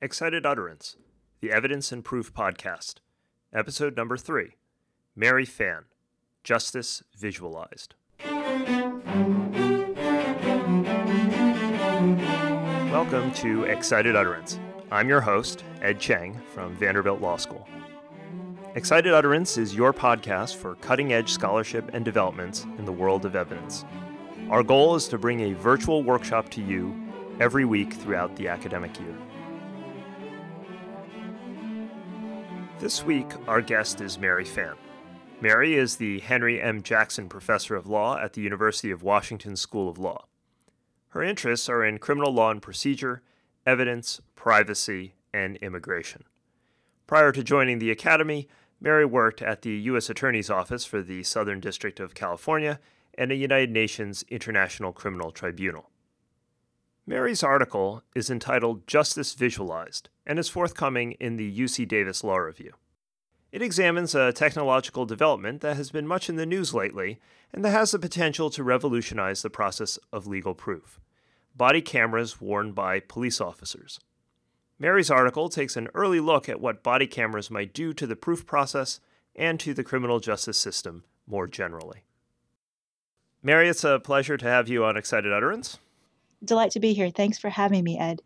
Excited Utterance, the Evidence and Proof Podcast, Episode Number 3 Mary Fan, Justice Visualized. Welcome to Excited Utterance. I'm your host, Ed Cheng from Vanderbilt Law School. Excited Utterance is your podcast for cutting edge scholarship and developments in the world of evidence. Our goal is to bring a virtual workshop to you every week throughout the academic year. This week, our guest is Mary Fan. Mary is the Henry M. Jackson Professor of Law at the University of Washington School of Law. Her interests are in criminal law and procedure, evidence, privacy, and immigration. Prior to joining the Academy, Mary worked at the U.S. Attorney's Office for the Southern District of California and a United Nations International Criminal Tribunal. Mary's article is entitled Justice Visualized and is forthcoming in the UC Davis Law Review. It examines a technological development that has been much in the news lately and that has the potential to revolutionize the process of legal proof body cameras worn by police officers. Mary's article takes an early look at what body cameras might do to the proof process and to the criminal justice system more generally. Mary, it's a pleasure to have you on Excited Utterance. Delight to be here. Thanks for having me, Ed.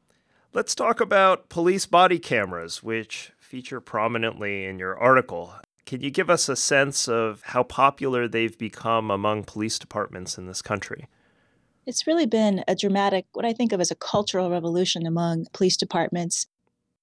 Let's talk about police body cameras, which feature prominently in your article. Can you give us a sense of how popular they've become among police departments in this country? It's really been a dramatic, what I think of as a cultural revolution among police departments.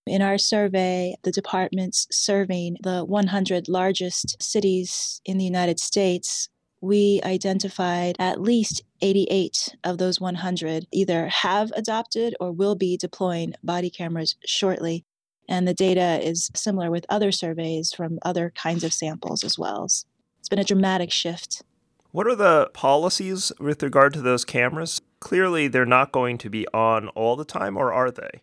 In our survey, the departments serving the 100 largest cities in the United States, we identified at least 88 of those 100 either have adopted or will be deploying body cameras shortly. And the data is similar with other surveys from other kinds of samples as well. It's been a dramatic shift. What are the policies with regard to those cameras? Clearly, they're not going to be on all the time, or are they?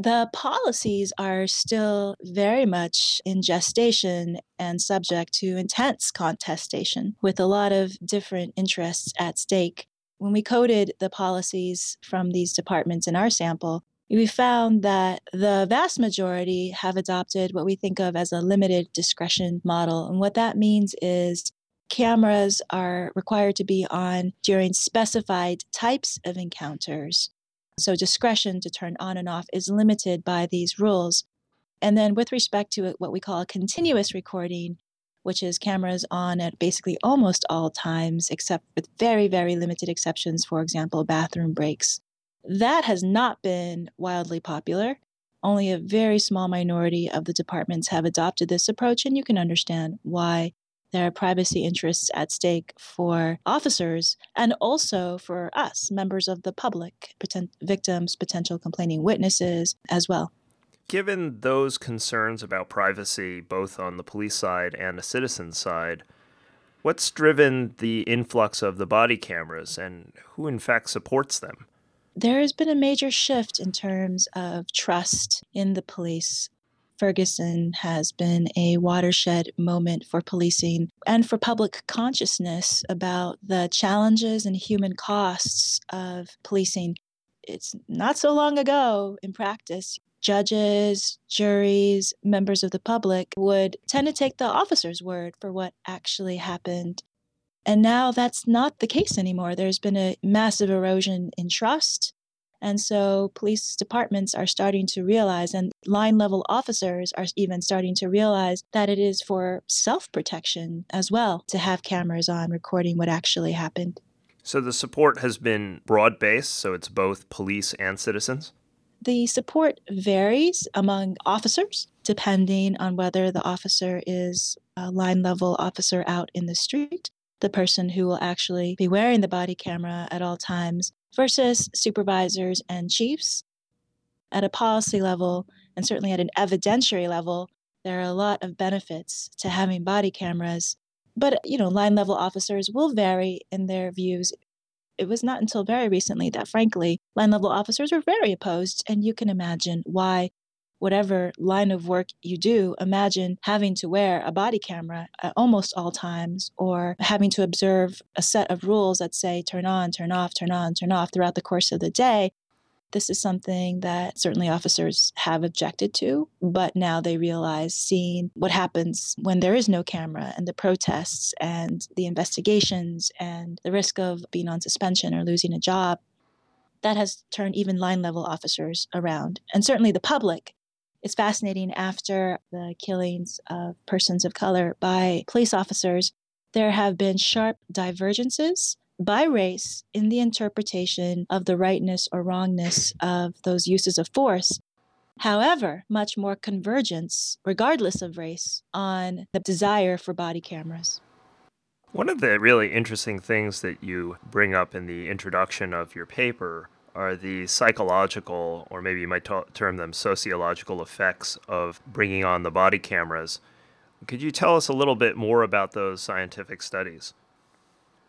The policies are still very much in gestation and subject to intense contestation with a lot of different interests at stake. When we coded the policies from these departments in our sample, we found that the vast majority have adopted what we think of as a limited discretion model. And what that means is cameras are required to be on during specified types of encounters so discretion to turn on and off is limited by these rules. And then with respect to what we call a continuous recording, which is cameras on at basically almost all times, except with very, very limited exceptions, for example, bathroom breaks. That has not been wildly popular. Only a very small minority of the departments have adopted this approach, and you can understand why there are privacy interests at stake for officers and also for us, members of the public, poten- victims, potential complaining witnesses as well. Given those concerns about privacy, both on the police side and the citizen side, what's driven the influx of the body cameras and who, in fact, supports them? There has been a major shift in terms of trust in the police Ferguson has been a watershed moment for policing and for public consciousness about the challenges and human costs of policing. It's not so long ago in practice, judges, juries, members of the public would tend to take the officer's word for what actually happened. And now that's not the case anymore. There's been a massive erosion in trust and so police departments are starting to realize, and line level officers are even starting to realize that it is for self protection as well to have cameras on recording what actually happened. So the support has been broad based, so it's both police and citizens? The support varies among officers depending on whether the officer is a line level officer out in the street, the person who will actually be wearing the body camera at all times, versus supervisors and chiefs. At a policy level, and certainly at an evidentiary level, there are a lot of benefits to having body cameras. But, you know, line level officers will vary in their views. It was not until very recently that, frankly, line level officers were very opposed. And you can imagine why whatever line of work you do, imagine having to wear a body camera at almost all times or having to observe a set of rules that say turn on, turn off, turn on, turn off throughout the course of the day. This is something that certainly officers have objected to, but now they realize seeing what happens when there is no camera and the protests and the investigations and the risk of being on suspension or losing a job, that has turned even line level officers around. And certainly the public. It's fascinating after the killings of persons of color by police officers, there have been sharp divergences by race in the interpretation of the rightness or wrongness of those uses of force. However, much more convergence, regardless of race, on the desire for body cameras. One of the really interesting things that you bring up in the introduction of your paper are the psychological, or maybe you might t- term them sociological effects of bringing on the body cameras. Could you tell us a little bit more about those scientific studies?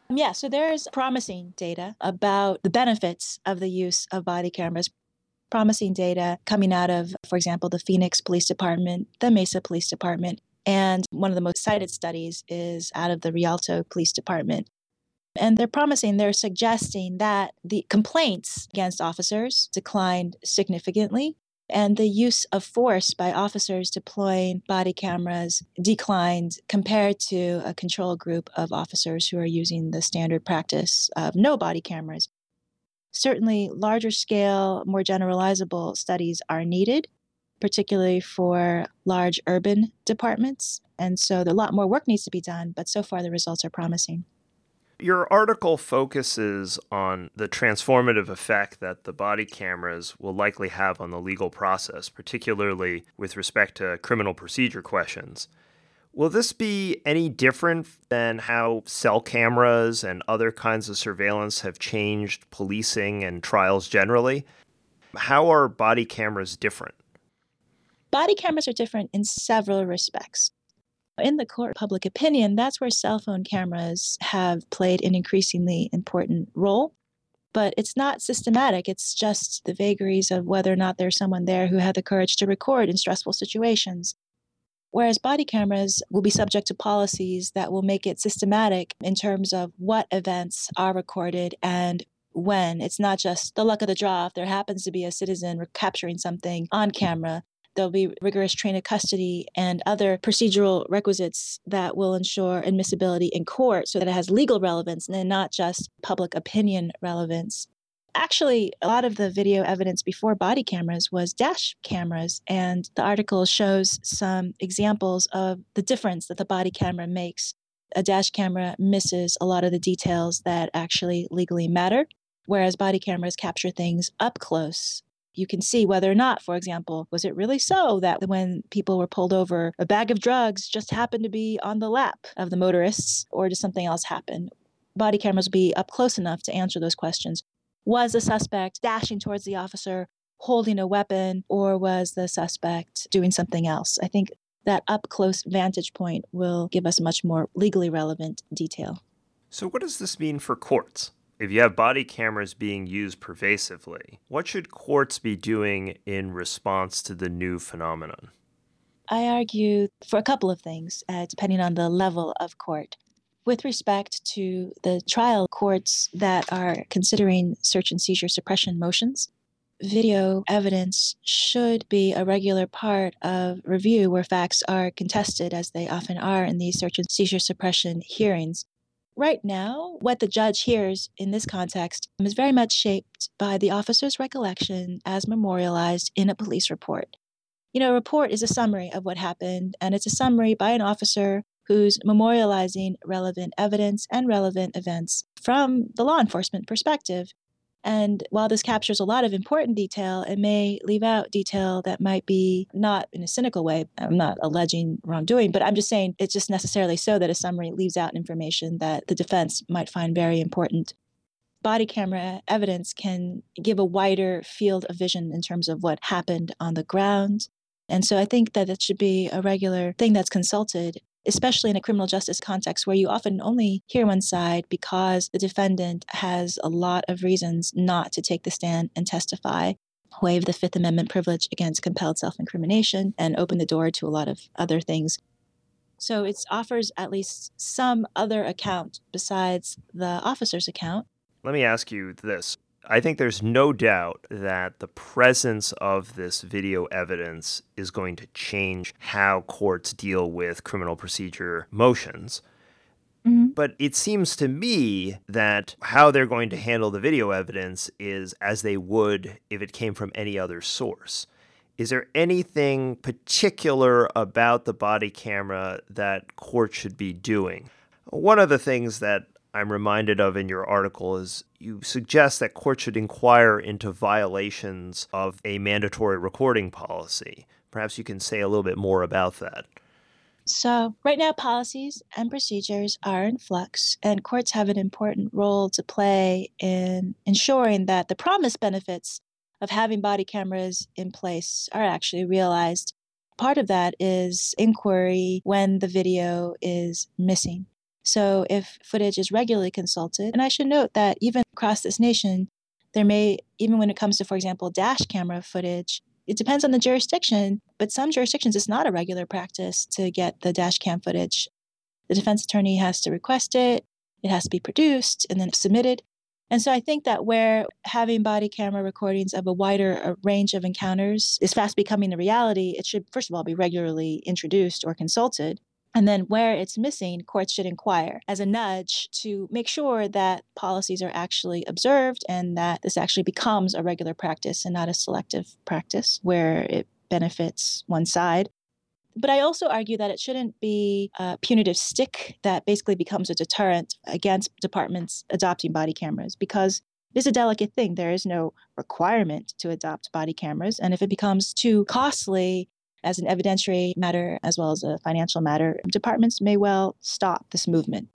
Yeah, so there's promising data about the benefits of the use of body cameras. Promising data coming out of, for example, the Phoenix Police Department, the Mesa Police Department, and one of the most cited studies is out of the Rialto Police Department. And they're promising, they're suggesting that the complaints against officers declined significantly and the use of force by officers deploying body cameras declined compared to a control group of officers who are using the standard practice of no body cameras. Certainly, larger scale, more generalizable studies are needed, particularly for large urban departments. And so, a lot more work needs to be done, but so far the results are promising. Your article focuses on the transformative effect that the body cameras will likely have on the legal process, particularly with respect to criminal procedure questions. Will this be any different than how cell cameras and other kinds of surveillance have changed policing and trials generally? How are body cameras different? Body cameras are different in several respects. In the court public opinion, that's where cell phone cameras have played an increasingly important role. But it's not systematic. It's just the vagaries of whether or not there's someone there who had the courage to record in stressful situations. Whereas body cameras will be subject to policies that will make it systematic in terms of what events are recorded and when. It's not just the luck of the draw. If there happens to be a citizen capturing something on camera, There'll be rigorous chain of custody and other procedural requisites that will ensure admissibility in court so that it has legal relevance and not just public opinion relevance. Actually, a lot of the video evidence before body cameras was dash cameras, and the article shows some examples of the difference that the body camera makes. A dash camera misses a lot of the details that actually legally matter, whereas body cameras capture things up close you can see whether or not, for example, was it really so that when people were pulled over, a bag of drugs just happened to be on the lap of the motorists, or did something else happen? Body cameras will be up close enough to answer those questions. Was the suspect dashing towards the officer, holding a weapon, or was the suspect doing something else? I think that up close vantage point will give us much more legally relevant detail. So, what does this mean for courts? If you have body cameras being used pervasively, what should courts be doing in response to the new phenomenon? I argue for a couple of things, uh, depending on the level of court. With respect to the trial courts that are considering search and seizure suppression motions, video evidence should be a regular part of review where facts are contested, as they often are in these search and seizure suppression hearings right now, what the judge hears in this context is very much shaped by the officer's recollection as memorialized in a police report. You know, a report is a summary of what happened, and it's a summary by an officer who's memorializing relevant evidence and relevant events from the law enforcement perspective. And while this captures a lot of important detail, it may leave out detail that might be not in a cynical way. I'm not alleging wrongdoing, but I'm just saying it's just necessarily so that a summary leaves out information that the defense might find very important. Body camera evidence can give a wider field of vision in terms of what happened on the ground. And so I think that it should be a regular thing that's consulted especially in a criminal justice context where you often only hear one side because the defendant has a lot of reasons not to take the stand and testify waive the Fifth Amendment privilege against compelled self incrimination and open the door to a lot of other things. So it offers at least some other account besides the officer's account. Let me ask you this I think there's no doubt that the presence of this video evidence is going to change how courts deal with criminal procedure motions. Mm-hmm. But it seems to me that how they're going to handle the video evidence is as they would if it came from any other source. Is there anything particular about the body camera that court should be doing? One of the things that I'm reminded of in your article is you suggest that courts should inquire into violations of a mandatory recording policy. Perhaps you can say a little bit more about that. So, right now, policies and procedures are in flux, and courts have an important role to play in ensuring that the promised benefits of having body cameras in place are actually realized. Part of that is inquiry when the video is missing. So, if footage is regularly consulted, and I should note that even across this nation, there may, even when it comes to, for example, dash camera footage, it depends on the jurisdiction, but some jurisdictions it's not a regular practice to get the dash cam footage. The defense attorney has to request it, it has to be produced and then submitted. And so I think that where having body camera recordings of a wider uh, range of encounters is fast becoming the reality, it should, first of all, be regularly introduced or consulted. And then where it's missing, courts should inquire as a nudge to make sure that policies are actually observed and that this actually becomes a regular practice and not a selective practice where it benefits one side. But I also argue that it shouldn't be a punitive stick that basically becomes a deterrent against departments adopting body cameras because it is a delicate thing. There is no requirement to adopt body cameras. And if it becomes too costly, as an evidentiary matter as well as a financial matter, departments may well stop this movement.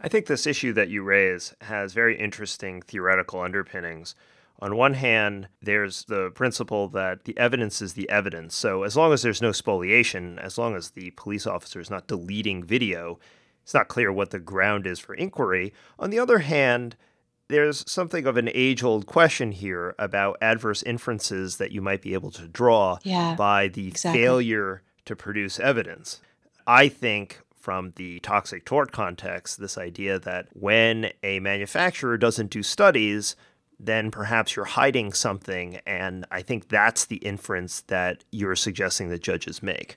I think this issue that you raise has very interesting theoretical underpinnings. On one hand, there's the principle that the evidence is the evidence. So, as long as there's no spoliation, as long as the police officer is not deleting video, it's not clear what the ground is for inquiry. On the other hand, there's something of an age old question here about adverse inferences that you might be able to draw yeah, by the exactly. failure to produce evidence. I think from the toxic tort context, this idea that when a manufacturer doesn't do studies, then perhaps you're hiding something. And I think that's the inference that you're suggesting that judges make.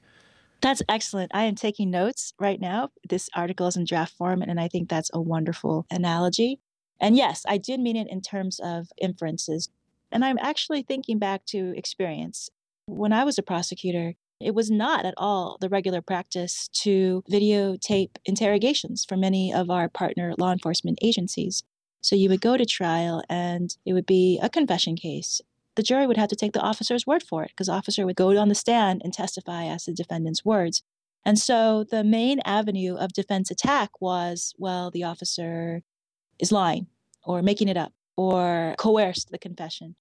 That's excellent. I am taking notes right now. This article is in draft form, and I think that's a wonderful analogy. And yes, I did mean it in terms of inferences. And I'm actually thinking back to experience. When I was a prosecutor, it was not at all the regular practice to videotape interrogations for many of our partner law enforcement agencies. So you would go to trial and it would be a confession case. The jury would have to take the officer's word for it because the officer would go on the stand and testify as the defendant's words. And so the main avenue of defense attack was well, the officer is lying or making it up or coerced the confession.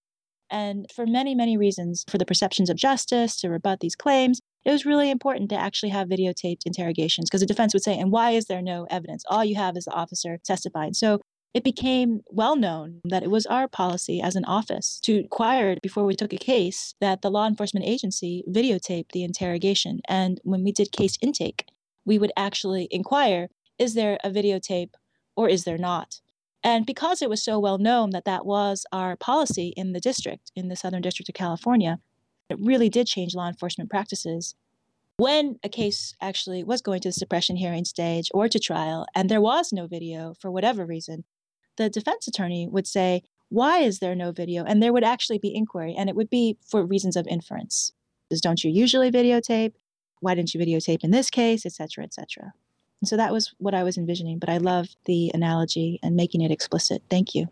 And for many, many reasons, for the perceptions of justice, to rebut these claims, it was really important to actually have videotaped interrogations because the defense would say, and why is there no evidence? All you have is the officer testifying. So it became well known that it was our policy as an office to inquire before we took a case that the law enforcement agency videotaped the interrogation. And when we did case intake, we would actually inquire is there a videotape or is there not? And because it was so well known that that was our policy in the district, in the Southern District of California, it really did change law enforcement practices. When a case actually was going to the suppression hearing stage or to trial, and there was no video for whatever reason, the defense attorney would say, Why is there no video? And there would actually be inquiry, and it would be for reasons of inference. Don't you usually videotape? Why didn't you videotape in this case, et cetera, et cetera. And so that was what I was envisioning, but I love the analogy and making it explicit. Thank you.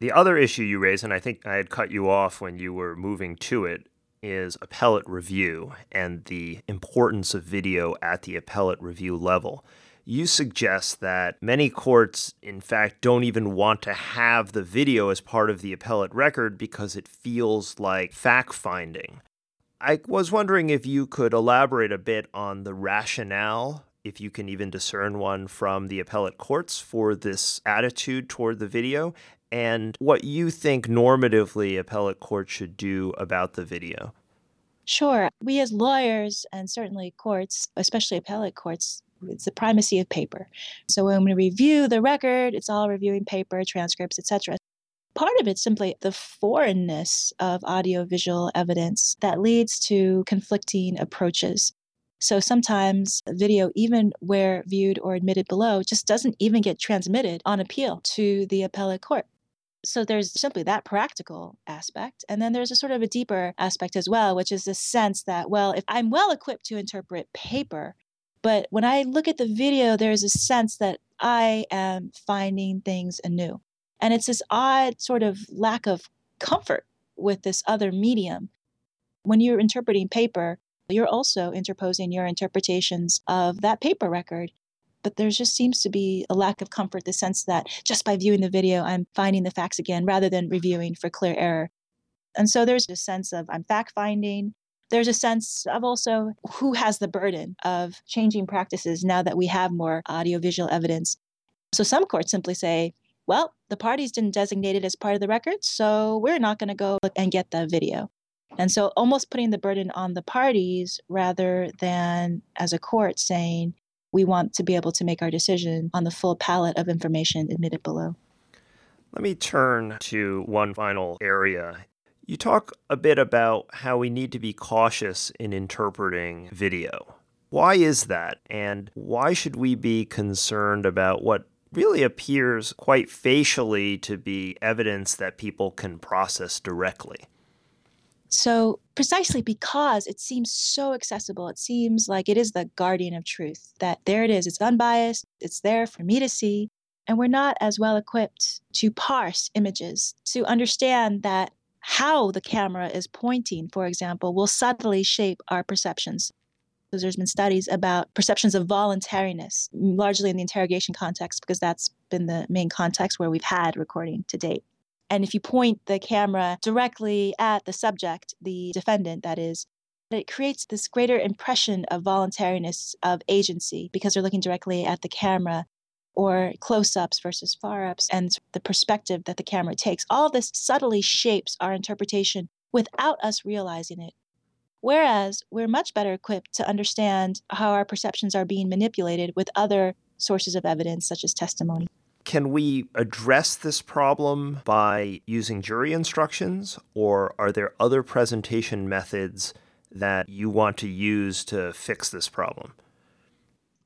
The other issue you raised, and I think I had cut you off when you were moving to it, is appellate review and the importance of video at the appellate review level. You suggest that many courts, in fact, don't even want to have the video as part of the appellate record because it feels like fact finding. I was wondering if you could elaborate a bit on the rationale if you can even discern one from the appellate courts for this attitude toward the video, and what you think normatively appellate courts should do about the video. Sure. We as lawyers and certainly courts, especially appellate courts, it's the primacy of paper. So when we review the record, it's all reviewing paper, transcripts, etc. Part of it's simply the foreignness of audiovisual evidence that leads to conflicting approaches. So sometimes video, even where viewed or admitted below, just doesn't even get transmitted on appeal to the appellate court. So there's simply that practical aspect. And then there's a sort of a deeper aspect as well, which is the sense that, well, if I'm well equipped to interpret paper, but when I look at the video, there's a sense that I am finding things anew. And it's this odd sort of lack of comfort with this other medium. When you're interpreting paper, you're also interposing your interpretations of that paper record. But there just seems to be a lack of comfort, the sense that just by viewing the video, I'm finding the facts again rather than reviewing for clear error. And so there's a sense of I'm fact finding. There's a sense of also who has the burden of changing practices now that we have more audiovisual evidence. So some courts simply say, well, the parties didn't designate it as part of the record, so we're not going to go and get the video. And so almost putting the burden on the parties rather than as a court saying, we want to be able to make our decision on the full palette of information admitted below. Let me turn to one final area. You talk a bit about how we need to be cautious in interpreting video. Why is that? And why should we be concerned about what really appears quite facially to be evidence that people can process directly. So, precisely because it seems so accessible, it seems like it is the guardian of truth, that there it is, it's unbiased, it's there for me to see. And we're not as well equipped to parse images, to understand that how the camera is pointing, for example, will subtly shape our perceptions because there's been studies about perceptions of voluntariness, largely in the interrogation context, because that's been the main context where we've had recording to date. And if you point the camera directly at the subject, the defendant, that is, it creates this greater impression of voluntariness, of agency, because they're looking directly at the camera or close ups versus far ups and the perspective that the camera takes. All this subtly shapes our interpretation without us realizing it. Whereas we're much better equipped to understand how our perceptions are being manipulated with other sources of evidence, such as testimony. Can we address this problem by using jury instructions, or are there other presentation methods that you want to use to fix this problem?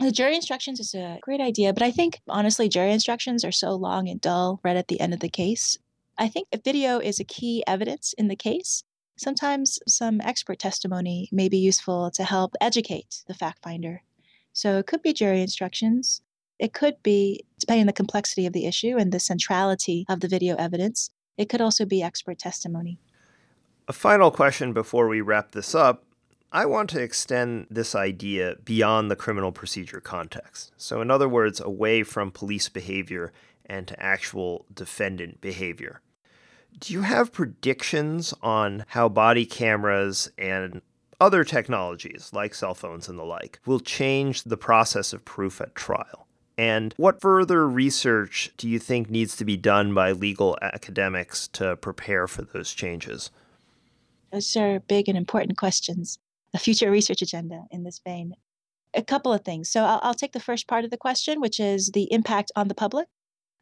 The jury instructions is a great idea, but I think honestly, jury instructions are so long and dull right at the end of the case. I think if video is a key evidence in the case, sometimes some expert testimony may be useful to help educate the fact finder. So it could be jury instructions. It could be, depending on the complexity of the issue and the centrality of the video evidence, it could also be expert testimony. A final question before we wrap this up. I want to extend this idea beyond the criminal procedure context. So, in other words, away from police behavior and to actual defendant behavior. Do you have predictions on how body cameras and other technologies, like cell phones and the like, will change the process of proof at trial? And what further research do you think needs to be done by legal academics to prepare for those changes? Those are big and important questions. A future research agenda in this vein. A couple of things. So I'll, I'll take the first part of the question, which is the impact on the public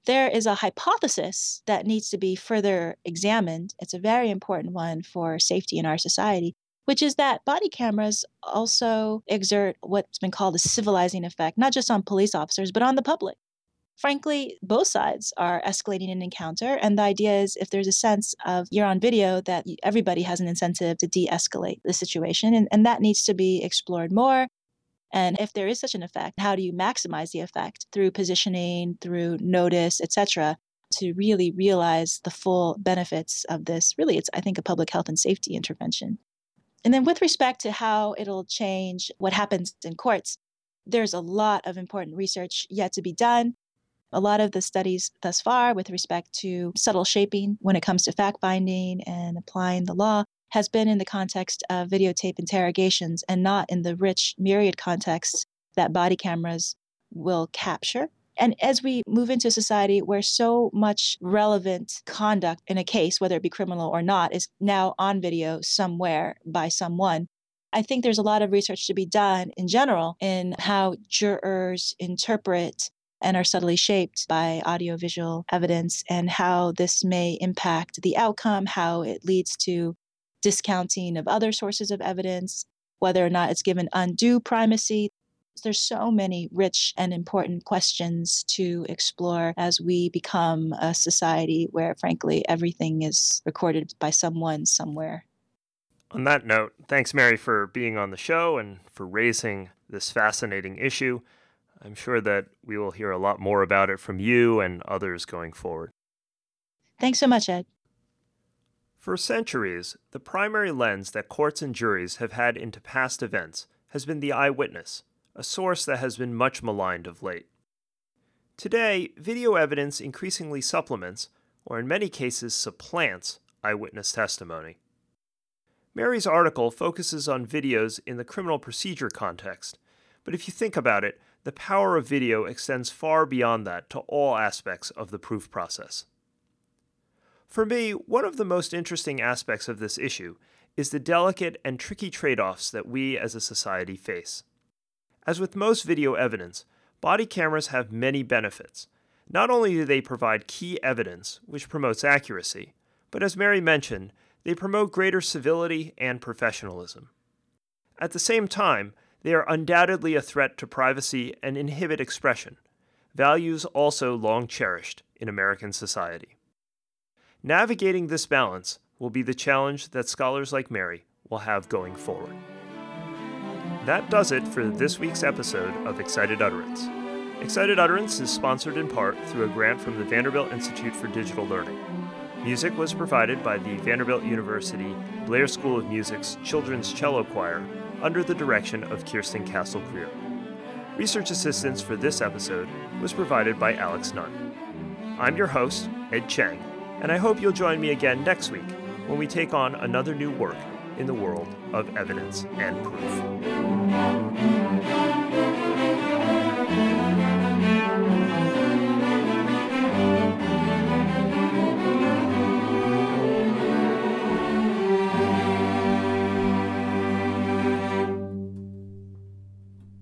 there is a hypothesis that needs to be further examined. It's a very important one for safety in our society, which is that body cameras also exert what's been called a civilizing effect, not just on police officers, but on the public. Frankly, both sides are escalating an encounter. And the idea is if there's a sense of you're on video, that everybody has an incentive to de escalate the situation. And, and that needs to be explored more. And if there is such an effect, how do you maximize the effect through positioning, through notice, etc., to really realize the full benefits of this? Really, it's, I think, a public health and safety intervention. And then with respect to how it'll change what happens in courts, there's a lot of important research yet to be done. A lot of the studies thus far with respect to subtle shaping when it comes to fact finding and applying the law has been in the context of videotape interrogations and not in the rich myriad context that body cameras will capture. And as we move into a society where so much relevant conduct in a case, whether it be criminal or not, is now on video somewhere by someone, I think there's a lot of research to be done in general in how jurors interpret and are subtly shaped by audiovisual evidence and how this may impact the outcome, how it leads to discounting of other sources of evidence, whether or not it's given undue primacy. There's so many rich and important questions to explore as we become a society where, frankly, everything is recorded by someone somewhere. On that note, thanks, Mary, for being on the show and for raising this fascinating issue. I'm sure that we will hear a lot more about it from you and others going forward. Thanks so much, Ed. For centuries, the primary lens that courts and juries have had into past events has been the eyewitness, a source that has been much maligned of late. Today, video evidence increasingly supplements, or in many cases supplants, eyewitness testimony. Mary's article focuses on videos in the criminal procedure context, but if you think about it, the power of video extends far beyond that to all aspects of the proof process. For me, one of the most interesting aspects of this issue is the delicate and tricky trade offs that we as a society face. As with most video evidence, body cameras have many benefits. Not only do they provide key evidence, which promotes accuracy, but as Mary mentioned, they promote greater civility and professionalism. At the same time, they are undoubtedly a threat to privacy and inhibit expression, values also long cherished in American society. Navigating this balance will be the challenge that scholars like Mary will have going forward. That does it for this week's episode of Excited Utterance. Excited Utterance is sponsored in part through a grant from the Vanderbilt Institute for Digital Learning. Music was provided by the Vanderbilt University Blair School of Music's Children's Cello Choir under the direction of Kirsten Castle Greer. Research assistance for this episode was provided by Alex Nunn. I'm your host, Ed Cheng, and I hope you'll join me again next week when we take on another new work in the world of evidence and proof.